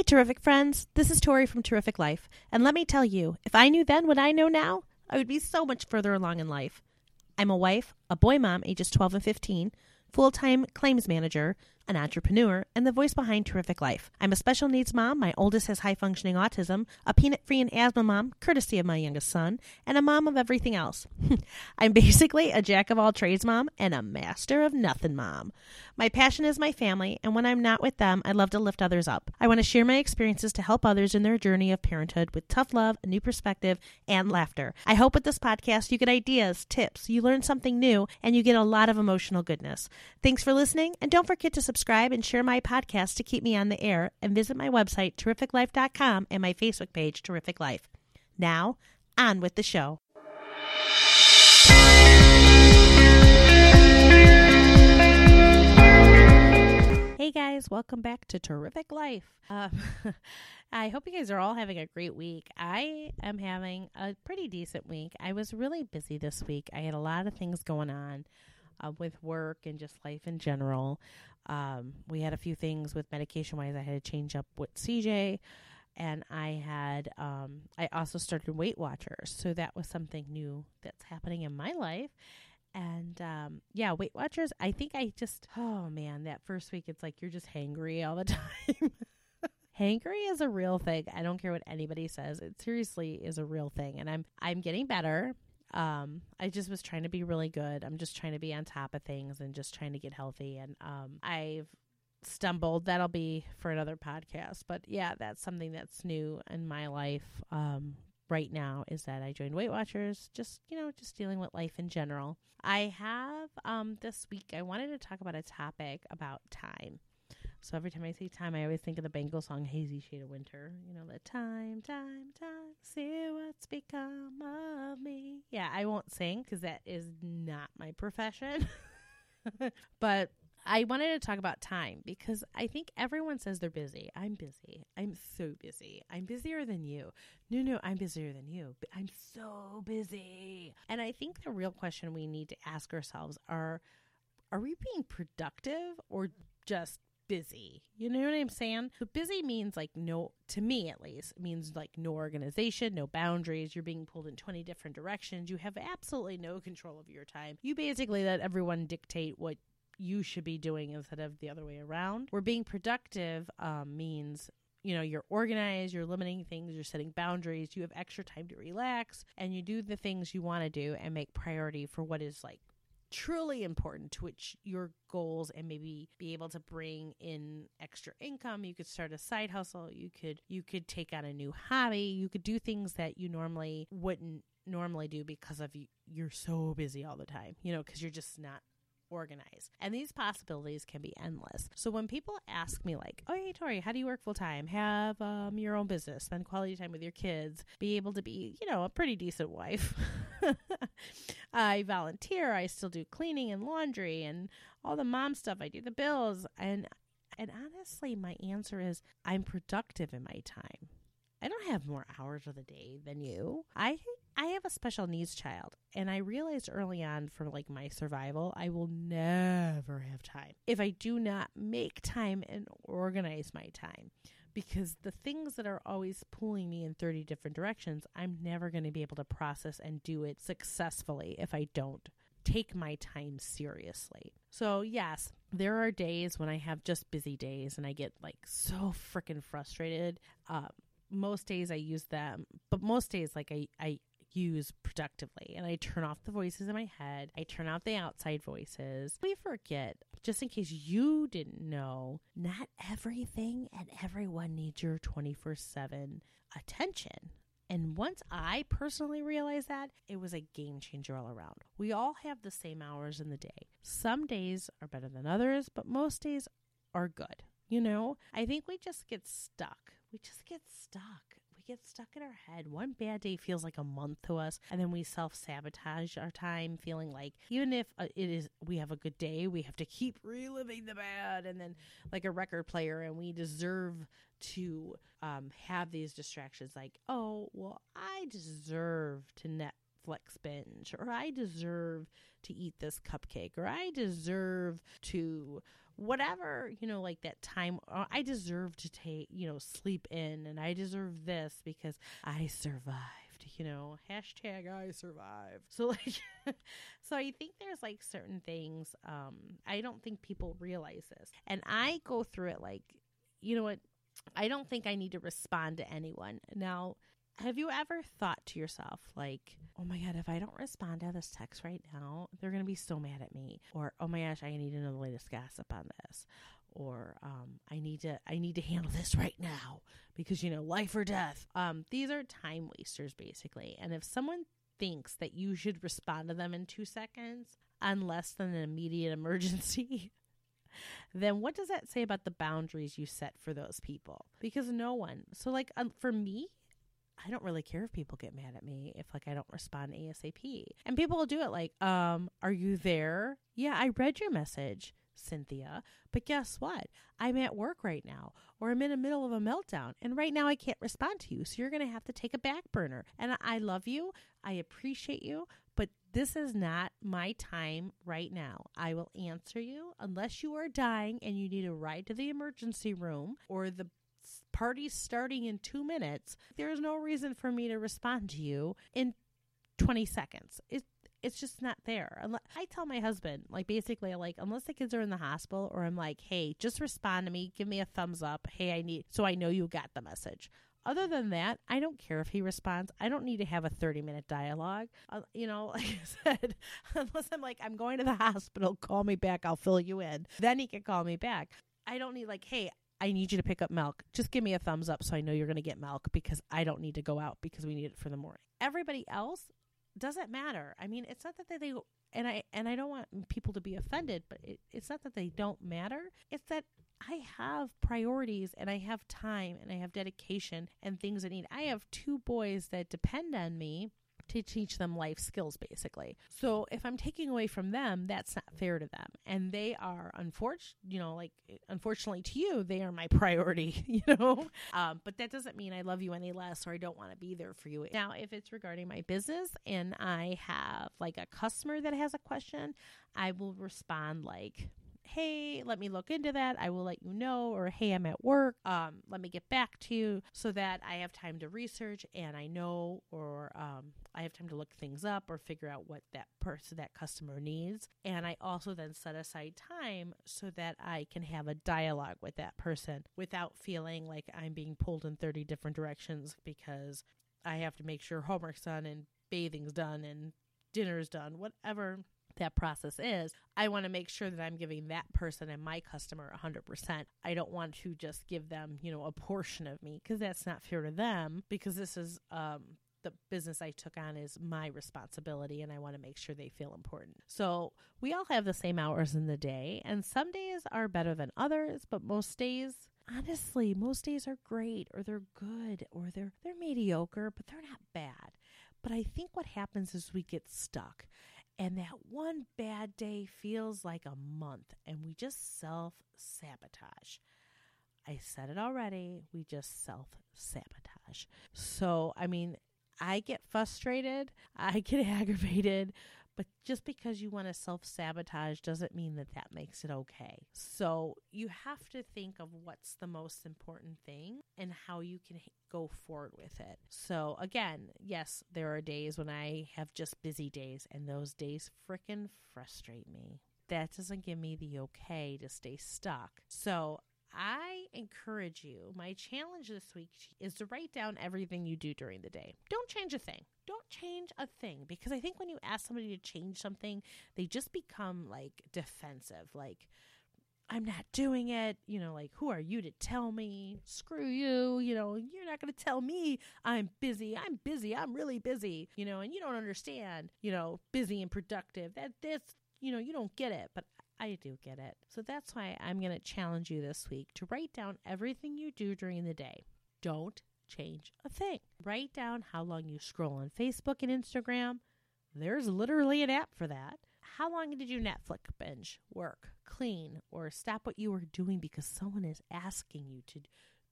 Hey, terrific friends. This is Tori from Terrific Life. And let me tell you, if I knew then what I know now, I would be so much further along in life. I'm a wife, a boy mom, ages 12 and 15, full time claims manager, an entrepreneur, and the voice behind Terrific Life. I'm a special needs mom. My oldest has high functioning autism, a peanut free and asthma mom, courtesy of my youngest son, and a mom of everything else. I'm basically a jack of all trades mom and a master of nothing mom. My passion is my family, and when I'm not with them, I love to lift others up. I want to share my experiences to help others in their journey of parenthood with tough love, a new perspective, and laughter. I hope with this podcast you get ideas, tips, you learn something new, and you get a lot of emotional goodness. Thanks for listening, and don't forget to subscribe and share my podcast to keep me on the air, and visit my website, terrificlife.com, and my Facebook page, Terrific Life. Now, on with the show. Hey guys, welcome back to Terrific Life. Um, I hope you guys are all having a great week. I am having a pretty decent week. I was really busy this week. I had a lot of things going on uh, with work and just life in general. Um, we had a few things with medication wise. I had to change up with CJ, and I had um, I also started Weight Watchers, so that was something new that's happening in my life. And um, yeah, Weight Watchers. I think I just oh man, that first week it's like you're just hangry all the time. hangry is a real thing. I don't care what anybody says. It seriously is a real thing, and I'm I'm getting better. Um, I just was trying to be really good. I'm just trying to be on top of things and just trying to get healthy. And um, I've stumbled. That'll be for another podcast. But yeah, that's something that's new in my life. Um, right now is that I joined Weight Watchers, just, you know, just dealing with life in general. I have um this week I wanted to talk about a topic about time. So every time I say time, I always think of the Bangles song "Hazy Shade of Winter." You know, the time, time, time, see what's become of me. Yeah, I won't sing because that is not my profession. but I wanted to talk about time because I think everyone says they're busy. I'm busy. I'm so busy. I'm busier than you. No, no, I'm busier than you. I'm so busy. And I think the real question we need to ask ourselves are are we being productive or just busy? You know what I'm saying? So busy means like no to me at least means like no organization, no boundaries. You're being pulled in 20 different directions. You have absolutely no control of your time. You basically let everyone dictate what you should be doing instead of the other way around. Where being productive um, means you know you're organized you're limiting things you're setting boundaries you have extra time to relax and you do the things you want to do and make priority for what is like truly important to which your goals and maybe be able to bring in extra income. You could start a side hustle. You could you could take on a new hobby. You could do things that you normally wouldn't normally do because of you, you're so busy all the time you know because you're just not organize. And these possibilities can be endless. So when people ask me, like, oh, hey, Tori, how do you work full time? Have um, your own business, spend quality time with your kids, be able to be, you know, a pretty decent wife. I volunteer. I still do cleaning and laundry and all the mom stuff. I do the bills. And, and honestly, my answer is I'm productive in my time. I don't have more hours of the day than you. I I have a special needs child and I realized early on for like my survival, I will never have time if I do not make time and organize my time. Because the things that are always pulling me in 30 different directions, I'm never going to be able to process and do it successfully if I don't take my time seriously. So, yes, there are days when I have just busy days and I get like so freaking frustrated. Um, most days I use them, but most days like I I use productively and I turn off the voices in my head. I turn off the outside voices. We forget, just in case you didn't know, not everything and everyone needs your 24/7 attention. And once I personally realized that, it was a game changer all around. We all have the same hours in the day. Some days are better than others, but most days are good. You know, I think we just get stuck we just get stuck. We get stuck in our head. One bad day feels like a month to us, and then we self sabotage our time, feeling like even if uh, it is we have a good day, we have to keep reliving the bad, and then like a record player, and we deserve to um, have these distractions. Like, oh, well, I deserve to Netflix binge, or I deserve to eat this cupcake, or I deserve to whatever, you know, like that time, uh, I deserve to take, you know, sleep in and I deserve this because I survived you know hashtag i survived. So like so i think there's like certain things um i don't think people realize this. And i go through it like you know what? I don't think i need to respond to anyone. Now have you ever thought to yourself, like, oh my God, if I don't respond to this text right now, they're going to be so mad at me? Or, oh my gosh, I need to know the latest gossip on this. Or, um, I need to, I need to handle this right now because, you know, life or death. Um, these are time wasters, basically. And if someone thinks that you should respond to them in two seconds, on less than an immediate emergency, then what does that say about the boundaries you set for those people? Because no one. So, like, um, for me, I don't really care if people get mad at me if like I don't respond ASAP. And people will do it like, um, are you there? Yeah, I read your message, Cynthia. But guess what? I'm at work right now or I'm in the middle of a meltdown and right now I can't respond to you. So you're going to have to take a back burner. And I love you. I appreciate you, but this is not my time right now. I will answer you unless you are dying and you need a ride to the emergency room or the party's starting in two minutes, there's no reason for me to respond to you in 20 seconds. It, it's just not there. I tell my husband, like, basically, like, unless the kids are in the hospital, or I'm like, hey, just respond to me, give me a thumbs up. Hey, I need, so I know you got the message. Other than that, I don't care if he responds. I don't need to have a 30 minute dialogue. Uh, you know, like I said, unless I'm like, I'm going to the hospital, call me back, I'll fill you in. Then he can call me back. I don't need, like, hey, I need you to pick up milk. Just give me a thumbs up so I know you're going to get milk because I don't need to go out because we need it for the morning. Everybody else doesn't matter. I mean, it's not that they, they and I and I don't want people to be offended, but it, it's not that they don't matter. It's that I have priorities and I have time and I have dedication and things I need. I have two boys that depend on me to teach them life skills basically. So if I'm taking away from them, that's not fair to them. And they are unfortunate, you know, like unfortunately to you, they are my priority, you know. Um, but that doesn't mean I love you any less or I don't want to be there for you. Now, if it's regarding my business and I have like a customer that has a question, I will respond like hey, let me look into that. I will let you know, or hey, I'm at work. Um, let me get back to you so that I have time to research and I know, or um, I have time to look things up or figure out what that person, that customer needs. And I also then set aside time so that I can have a dialogue with that person without feeling like I'm being pulled in 30 different directions because I have to make sure homework's done and bathing's done and dinner's done, whatever that process is, I want to make sure that I'm giving that person and my customer 100%. I don't want to just give them, you know, a portion of me because that's not fair to them because this is um, the business I took on is my responsibility and I want to make sure they feel important. So, we all have the same hours in the day and some days are better than others, but most days honestly, most days are great or they're good or they're they're mediocre, but they're not bad. But I think what happens is we get stuck and that one bad day feels like a month, and we just self sabotage. I said it already, we just self sabotage. So, I mean, I get frustrated, I get aggravated, but just because you want to self sabotage doesn't mean that that makes it okay. So you have to think of what's the most important thing and how you can go forward with it. So again, yes, there are days when I have just busy days, and those days fricking frustrate me. That doesn't give me the okay to stay stuck. So I encourage you, my challenge this week is to write down everything you do during the day. Don't change a thing. Don't change a thing because I think when you ask somebody to change something, they just become like defensive. Like, I'm not doing it. You know, like, who are you to tell me? Screw you. You know, you're not going to tell me I'm busy. I'm busy. I'm really busy. You know, and you don't understand, you know, busy and productive. That this, you know, you don't get it. But I do get it. So that's why I'm going to challenge you this week to write down everything you do during the day. Don't change a thing. Write down how long you scroll on Facebook and Instagram. There's literally an app for that. How long did you Netflix binge, work, clean, or stop what you were doing because someone is asking you to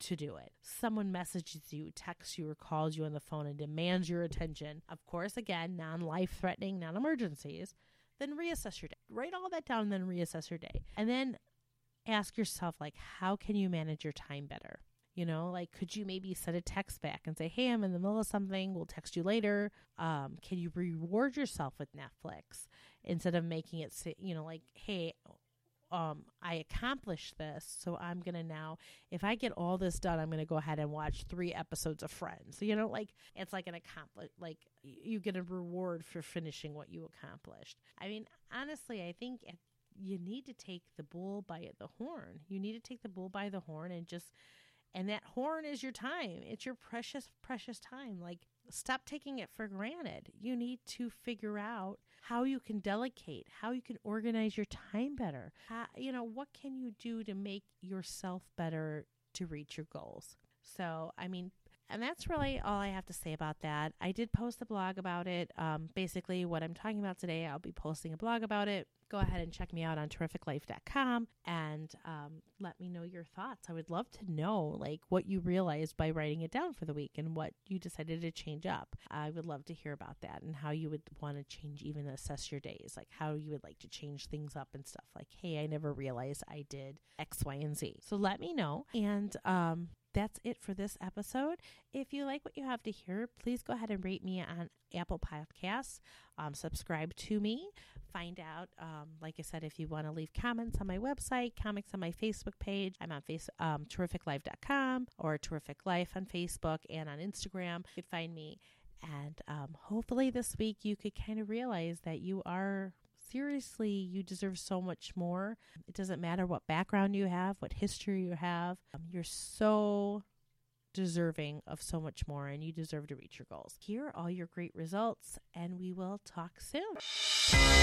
to do it. Someone messages you, texts you, or calls you on the phone and demands your attention. Of course, again, non life threatening, non emergencies then reassess your day. Write all that down and then reassess your day. And then ask yourself, like, how can you manage your time better? You know, like, could you maybe send a text back and say, hey, I'm in the middle of something. We'll text you later. Um, can you reward yourself with Netflix instead of making it, you know, like, hey, um, I accomplished this, so I'm gonna now, if I get all this done, I'm gonna go ahead and watch three episodes of Friends. So, You know, like it's like an accomplish, like you get a reward for finishing what you accomplished. I mean, honestly, I think you need to take the bull by the horn. You need to take the bull by the horn and just and that horn is your time. It's your precious, precious time. Like, stop taking it for granted. You need to figure out how you can delegate, how you can organize your time better. How, you know, what can you do to make yourself better to reach your goals? So, I mean, and that's really all I have to say about that. I did post a blog about it. Um, basically, what I'm talking about today, I'll be posting a blog about it go ahead and check me out on terrificlife.com and um, let me know your thoughts. I would love to know like what you realized by writing it down for the week and what you decided to change up. I would love to hear about that and how you would want to change, even assess your days, like how you would like to change things up and stuff. Like, hey, I never realized I did X, Y, and Z. So let me know. And um, that's it for this episode. If you like what you have to hear, please go ahead and rate me on Apple Podcasts. Um, subscribe to me. Find out, um, like I said, if you want to leave comments on my website, comics on my Facebook page. I'm on face, um, terrificlife.com or Terrific Life on Facebook and on Instagram. You can find me. And um, hopefully this week you could kind of realize that you are seriously, you deserve so much more. It doesn't matter what background you have, what history you have. Um, you're so deserving of so much more, and you deserve to reach your goals. Here are all your great results, and we will talk soon.